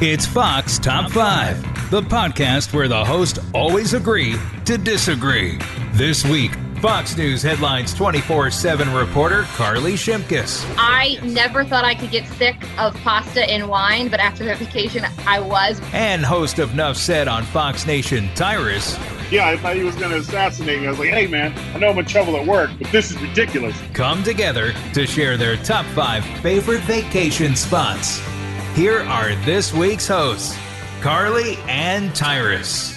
It's Fox Top 5, the podcast where the hosts always agree to disagree. This week, Fox News headlines 24 7 reporter Carley Shimkus. I never thought I could get sick of pasta and wine, but after that vacation, I was. And host of Nuff Said on Fox Nation, Tyrus. Yeah, I thought he was going to assassinate me. I was like, hey, man, I know I'm in trouble at work, but this is ridiculous. Come together to share their top five favorite vacation spots. Here are this week's hosts, Carley and Tyrus.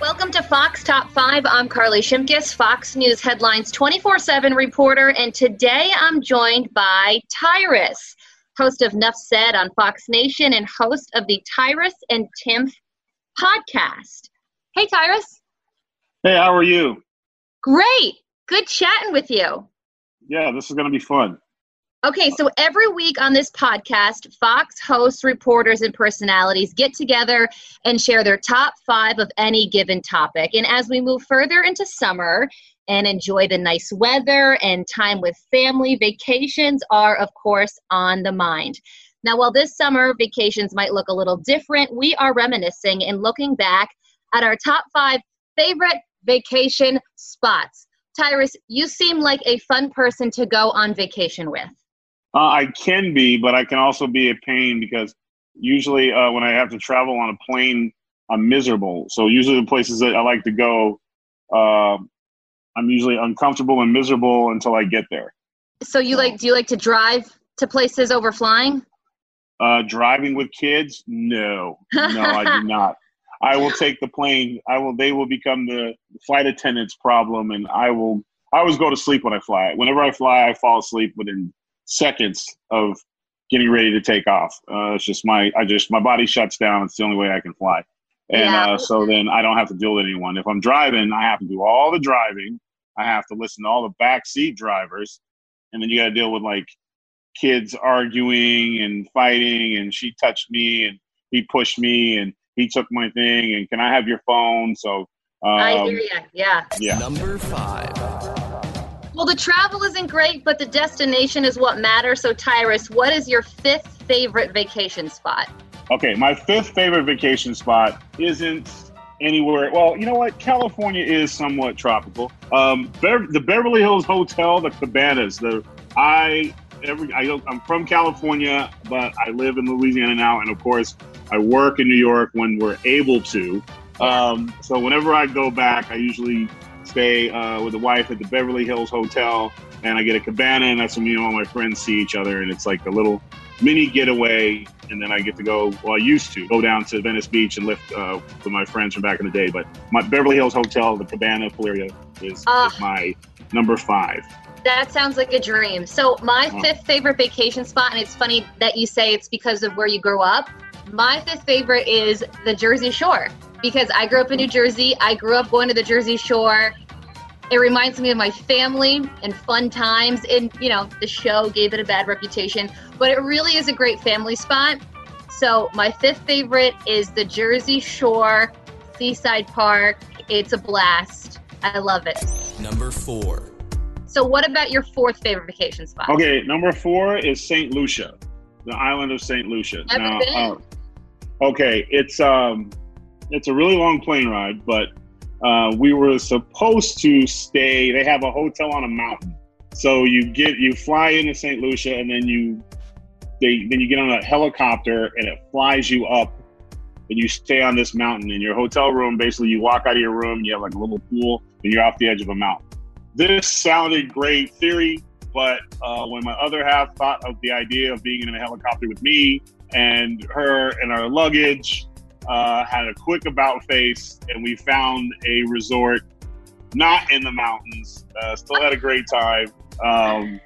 Welcome to Fox Top 5. I'm Carley Shimkus, Fox News Headlines 24 7 reporter, and today I'm joined by Tyrus, host of Nuff Said on Fox Nation and host of the Tyrus and Timpf podcast. Hey, Tyrus. Hey, how are you? Great. Good chatting with you. Yeah, this is going to be fun. Okay, so every week on this podcast, Fox hosts, reporters, and personalities get together and share their top five of any given topic. And as we move further into summer and enjoy the nice weather and time with family, vacations are, of course, on the mind. Now, while this summer vacations might look a little different, we are reminiscing and looking back at our top five favorite vacation spots. Tyrus, you seem like a fun person to go on vacation with. Uh, I can be, but I can also be a pain because usually uh, when I have to travel on a plane, I'm miserable. So usually the places that I like to go, uh, I'm usually uncomfortable and miserable until I get there. So you like? Do you like to drive to places over flying? Uh, driving with kids? No, no, I do not. I will take the plane. I will. They will become the flight attendant's problem, and I will. I always go to sleep when I fly. Whenever I fly, I fall asleep within seconds of getting ready to take off. Uh, it's just my I just my body shuts down. It's the only way I can fly, and Yeah. uh, so then I don't have to deal with anyone. If I'm driving, I have to do all the driving. I have to listen to all the backseat drivers, and then you got to deal with like kids arguing and fighting. And she touched me, and he pushed me, and he took my thing. And can I have your phone? So um, I hear you. Yeah. yeah. Number five. Well, the travel isn't great, but the destination is what matters. So, Tyrus, what is your fifth favorite vacation spot? Okay, my fifth favorite vacation spot isn't anywhere. Well, you know what? California is somewhat tropical. Um, Bev- the Beverly Hills Hotel, the Cabanas. The I every I don't, I'm from California, but I live in Louisiana now, and of course, I work in New York when we're able to. Um, so whenever I go back, I usually stay uh, with the wife at the Beverly Hills Hotel, and I get a cabana, and that's when me and all my friends see each other, and it's like a little mini getaway. And then I get to go. Well, I used to go down to Venice Beach and lift uh, with my friends from back in the day. But my Beverly Hills Hotel, the Cabana Faleria, is, Ah. is my number five. That sounds like a dream. So, my Oh. fifth favorite vacation spot, and it's funny that you say it's because of where you grew up. My fifth favorite is the Jersey Shore because I grew up in New Jersey. I grew up going to the Jersey Shore. It reminds me of my family and fun times. And, you know, the show gave it a bad reputation, but it really is a great family spot. So, my fifth favorite is the Jersey Shore Seaside Park. It's a blast. I love it. Number four. So, what about your fourth favorite vacation spot? Okay, number four is Saint Lucia, the island of Saint Lucia. Never been. uh, okay, it's um, it's a really long plane ride, but uh, we were supposed to stay. They have a hotel on a mountain, so you get you fly into Saint Lucia, and then you they then you get on a helicopter, and it flies you up, and you stay on this mountain. In your hotel room, basically, you walk out of your room, you have like a little pool, and you're off the edge of a mountain. This sounded great theory, but uh, when my other half thought of the idea of being in a helicopter with me and her and our luggage, uh, had a quick about face, and we found a resort not in the mountains. Uh, still had a great time. Um,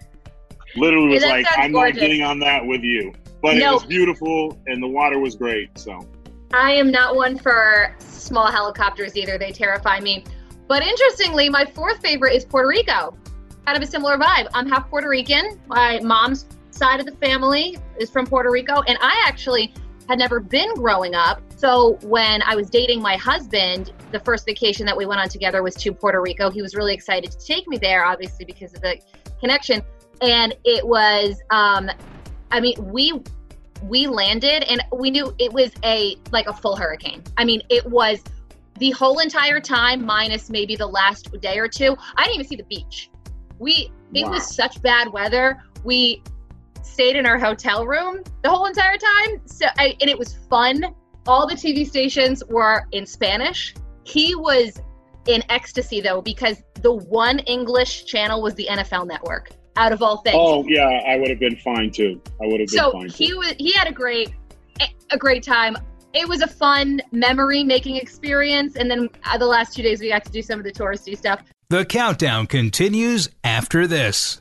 literally was that like, I'm not getting on that with you. but No. it was beautiful and the water was great. So I am not one for small helicopters either. They terrify me. But interestingly, my fourth favorite is Puerto Rico. Kind of a similar vibe. I'm half Puerto Rican. My mom's side of the family is from Puerto Rico, and I actually had never been growing up. So when I was dating my husband, the first vacation that we went on together was to Puerto Rico. He was really excited to take me there, obviously because of the connection. And it was, um, I mean, we we landed and we knew it was a like a full hurricane. I mean, it was the whole entire time minus maybe the last day or two. I didn't even see the beach. We it Wow. was such bad weather. We stayed in our hotel room the whole entire time. So I, and it was fun. All the TV stations were in Spanish. He was in ecstasy though because the one English channel was the NFL network out of all things. oh yeah, I would have been fine too. I would have been so fine he too. was he had a great a great time it was a fun memory making experience and then uh, the last two days we got to do some of the touristy stuff The countdown continues after this.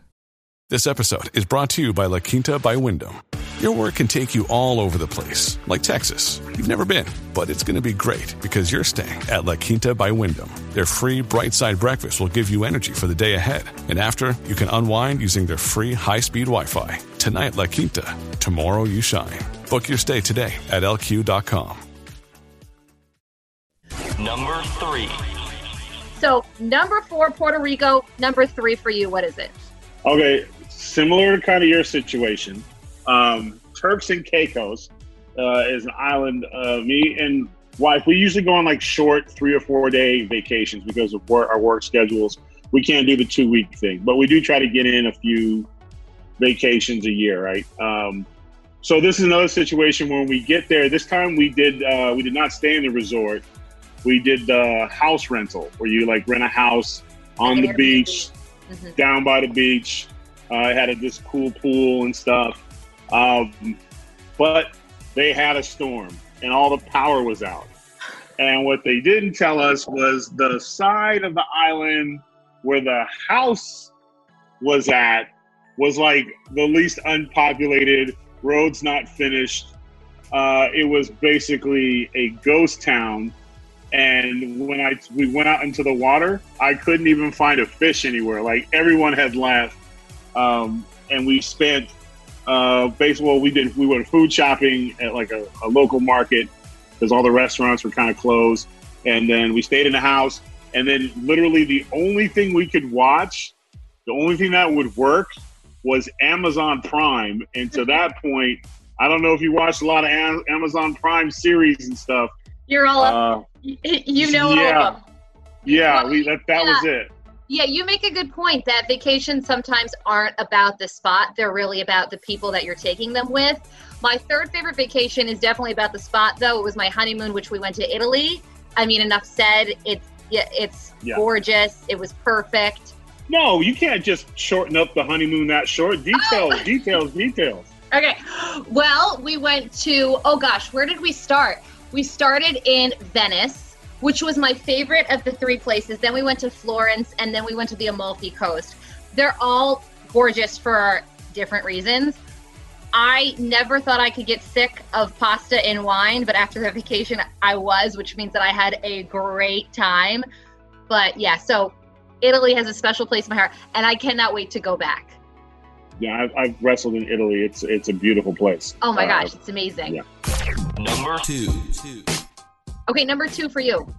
This episode is brought to you by La Quinta by Wyndham. Your work can take you all over the place, like Texas. You've never been, but it's going to be great because you're staying at La Quinta by Wyndham. Their free bright side breakfast will give you energy for the day ahead. And after, you can unwind using their free high speed Wi Fi. Tonight, La Quinta. Tomorrow, you shine. Book your stay today at lq.com. Number three. so number four puerto rico number three for you what is it Okay, similar to kind of your situation. Um, Turks and Caicos uh, is an island. Uh, me and wife, we usually go on like short three or four day vacations because of work, our work schedules. We can't do the two week thing, but we do try to get in a few vacations a year, right? Um, so this is another situation when we get there. This time we did uh, we did not stay in the resort. We did the house rental where you like rent a house on the beach Mhm. down by the beach. Uh, it had a, this cool pool and stuff. Um, but they had a storm and all the power was out. And what they didn't tell us was the side of the island where the house was at was like the least unpopulated, roads not finished. Uh, it was basically a ghost town. And when I we went out into the water, I couldn't even find a fish anywhere. Like everyone had left, um, and we spent uh, basically we did we went food shopping at like a, a local market because all the restaurants were kind of closed, and then we stayed in the house. And then literally the only thing we could watch, the only thing that would work was Amazon Prime. And to that point, I don't know if you watched a lot of Amazon Prime series and stuff. You're all up Uh, you know yeah. yeah, Well, we that that was it. Yeah, you make a good point that vacations sometimes aren't about the spot. They're really about the people that you're taking them with. My third favorite vacation is definitely about the spot, though. It was my honeymoon, which we went to Italy. I mean, enough said. It's yeah, it's Yeah. gorgeous. It was perfect. No, you can't just shorten up the honeymoon that short. Details, details, details. Okay. Well, we went to, oh gosh, where did we start? We started in Venice, which was my favorite of the three places. Then we went to Florence and then we went to the Amalfi Coast. They're all gorgeous for different reasons. I never thought I could get sick of pasta and wine, but after the vacation, I was, which means that I had a great time. But yeah, so Italy has a special place in my heart, and I cannot wait to go back. Yeah, I've, I've wrestled in Italy. It's it's a beautiful place. Oh my Uh, gosh, it's amazing. yeah. Number Two. Okay, number two for you.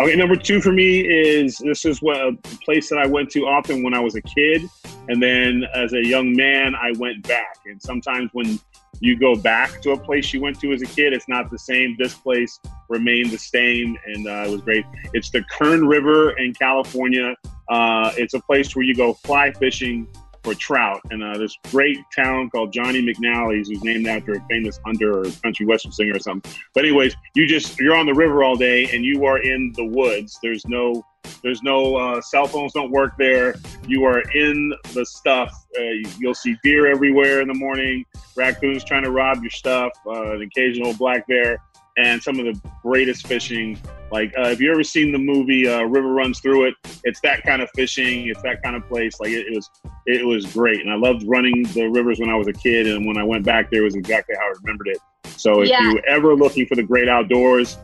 Okay, number two for me is this is what a place that I went to often when I was a kid, and then as a young man, I went back. And sometimes when you go back to a place you went to as a kid, it's not the same. This place remained the same, and uh, it was great. It's the Kern River in California. Uh, it's a place where you go fly fishing for trout, and uh, this great town called Johnny McNally's, who's named after a famous hunter or country western singer or something. But anyways, you just you're on the river all day, and you are in the woods. There's no there's no uh, cell phones don't work there. You are in the stuff. Uh, you'll see deer everywhere in the morning. Raccoons trying to rob your stuff. Uh, an occasional black bear. And some of the greatest fishing. Like, uh, if you ever seen the movie uh, River Runs Through It, it's that kind of fishing. It's that kind of place. Like, it, it was, it was great, and I loved running the rivers when I was a kid. And when I went back there, it was exactly how I remembered it. So, if Yeah. you're ever looking for the great outdoors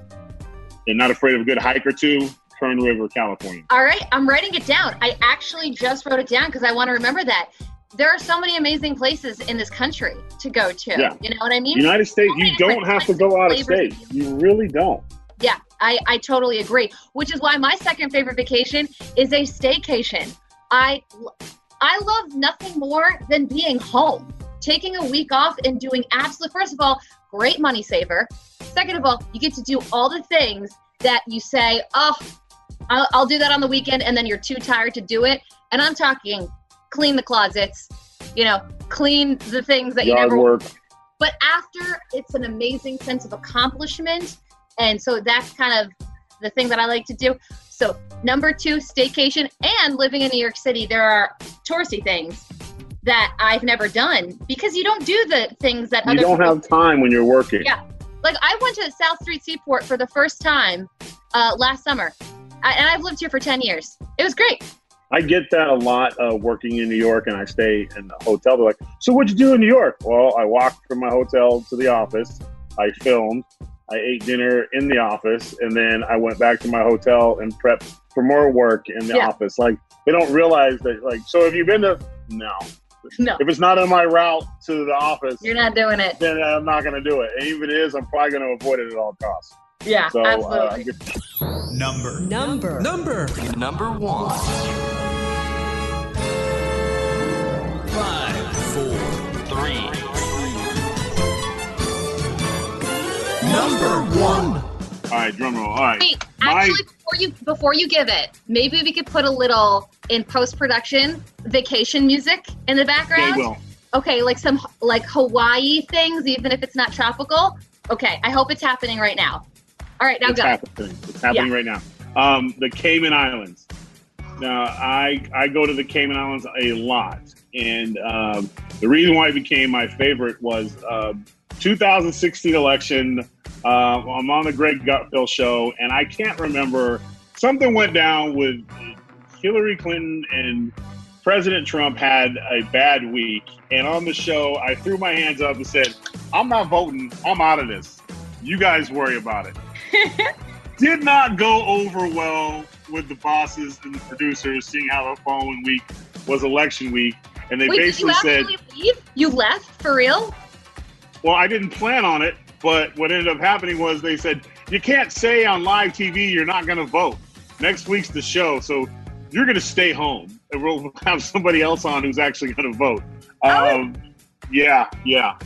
and not afraid of a good hike or two, Kern River, California. All right, I'm writing it down. I actually just wrote it down because I want to remember that. There are so many amazing places in this country to go to. Yeah. You know what I mean? United States, So you don't have to go out of state. You really don't. Yeah, I, I totally agree. Which is why my second favorite vacation is a staycation. I I love nothing more than being home, taking a week off and doing absolute. First of all, great money saver. Second of all, you get to do all the things that you say, oh, I'll, I'll do that on the weekend, and then you're too tired to do it. And I'm talking clean the closets, you know, clean the things that you never work. but after it's an amazing sense of accomplishment. And so that's kind of the thing that i like to do. So number two staycation and living in new york city. There are touristy things that i've never done because you don't do the things that You other don't have time when you're working. Yeah. like i went to south street seaport for the first time uh, last summer. I, and i've lived here for 10 years. It was great I get that a lot uh, working in New York, and I stay in the hotel. They're like, "So what'd you do in New York?" Well, I walked from my hotel to the office. I filmed. I ate dinner in the office, and then I went back to my hotel and prepped for more work in the Yeah. office. Like they don't realize that. Like, so have you been to? No. no If it's not on my route to the office, you're not doing it then I'm not going to do it. And even if it is, I'm probably going to avoid it at all costs. Yeah So uh, absolutely I get- Number. Number. Number Number one. five. Four. Three. Number one. all right, drum roll. All right. Wait, My- actually, before you before you give it, maybe we could put a little in post production vacation music in the Okay, background. well, Okay, like some like Hawaii things, even if it's not tropical. Okay, I hope it's happening right now. All right, now it's go. happening. It's happening right now. Um, the Cayman Islands. Now, I I go to the Cayman Islands a lot, and um, the reason why it became my favorite was um 2016 election. Uh, I'm on the Greg Gutfeld show, and I can't remember something went down with Hillary Clinton and President Trump had a bad week, and on the show, I threw my hands up and said, "I'm not voting. I'm out of this. You guys worry about it." Did not go over well with the bosses and the producers, seeing how the following week was election week, and they Wait, basically said, leave? You left for real? well, I didn't plan on it, but what ended up happening was they said, you can't say on live TV you're not going to vote. Next week's the show, so you're going to stay home, and we'll have somebody else on who's actually going to vote. Um, yeah, yeah.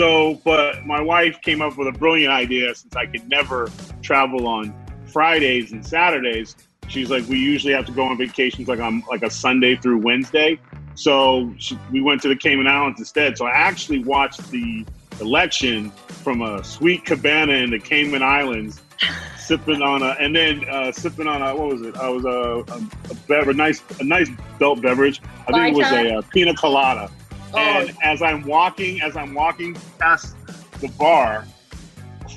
So, but my wife came up with a brilliant idea since I could never travel on Fridays and Saturdays. She's like, we usually have to go on vacations like on like a Sunday through Wednesday. So she, we went to the Cayman Islands instead. So I actually watched the election from a sweet cabana in the Cayman Islands, sipping on a, and then uh, sipping on a, what was it? I was a, a, a beverage, nice, a nice adult beverage. I think it was Tai? a, uh pina colada. Oh. And as I'm walking, as I'm walking past the bar,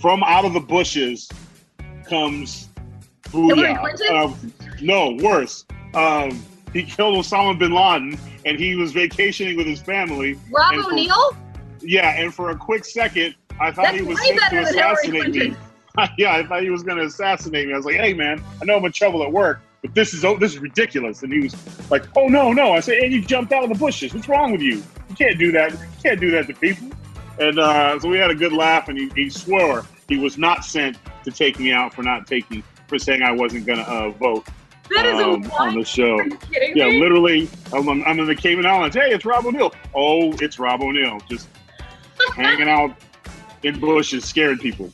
from out of the bushes comes Booyah. Um, no, worse. Um, he killed Osama bin Laden, and he was vacationing with his family. Rob for- O'Neill? Yeah, and for a quick second, I thought That's he was going to assassinate me. Yeah, I thought he was going to assassinate me. I was like, "Hey, man, I know I'm in trouble at work, but this is oh, this is ridiculous." And he was like, "Oh no, no!" I said, "Hey, you jumped out of the bushes. What's wrong with you? You can't do that. You can't do that to people." And uh, so we had a good laugh, and he, he swore he was not sent to take me out for not taking for saying I wasn't going to uh, vote That is um, a on the show. Are you Yeah, me? literally, I'm, I'm in the Cayman Islands. Hey, it's Rob O'Neill. Oh, it's Rob O'Neill, just hanging out in bushes, scaring people.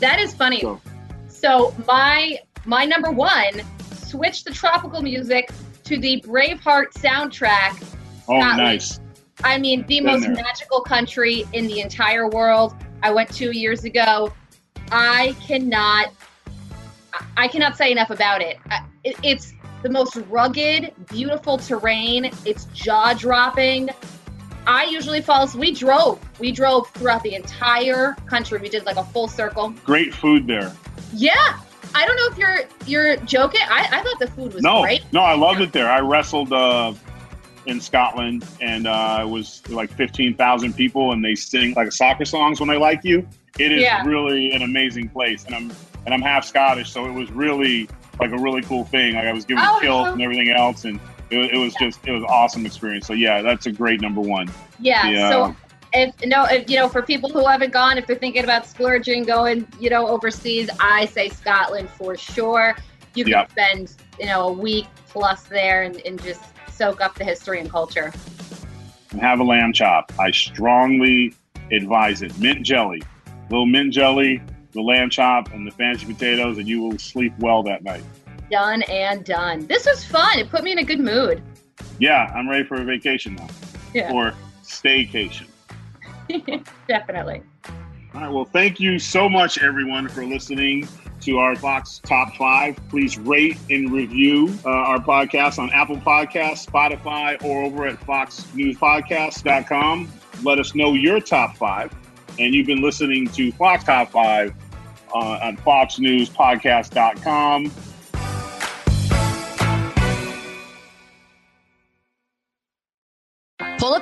That is funny. So- So my my number one, switch the tropical music to the Braveheart soundtrack. Oh, Scotland. nice. I mean, the Been most there. magical country in the entire world. I went two years ago. I cannot, I- cannot say enough about it. It's the most rugged, beautiful terrain. It's jaw dropping. I usually fall. We drove. We drove throughout the entire country. We did like a full circle. Great food there. Yeah. I don't know if you're you're joking. I, I thought the food was no, great. No, I loved it there. I wrestled uh, in Scotland, and uh, it was like fifteen thousand people, and they sing like soccer songs when they like you. It is Yeah. really an amazing place, and I'm and I'm half Scottish, so it was really like a really cool thing. Like I was given Oh, a kilt and everything else, and it, was- it was just it was an awesome experience. So yeah, that's a great number one. Yeah. Yeah. So if no, if you know, for people who haven't gone, if they're thinking about splurging, going, you know, overseas, I say Scotland for sure. You can spend, you know, a week plus there and, and just soak up the history and culture. and have a lamb chop. I strongly advise it. Mint jelly, little mint jelly, the lamb chop, and the fancy potatoes, and you will sleep well that night. Done and done. This was fun. It put me in a good mood. Yeah, I'm ready for a vacation now, Yeah. or staycation. Definitely. All right. Well, thank you so much, everyone, for listening to our Fox Top Five. Please rate and review uh, our podcast on Apple Podcasts, Spotify, or over at FoxNewsPodcast.com. Let us know your top five. And you've been listening to Fox Top Five uh, on FoxNewsPodcast.com.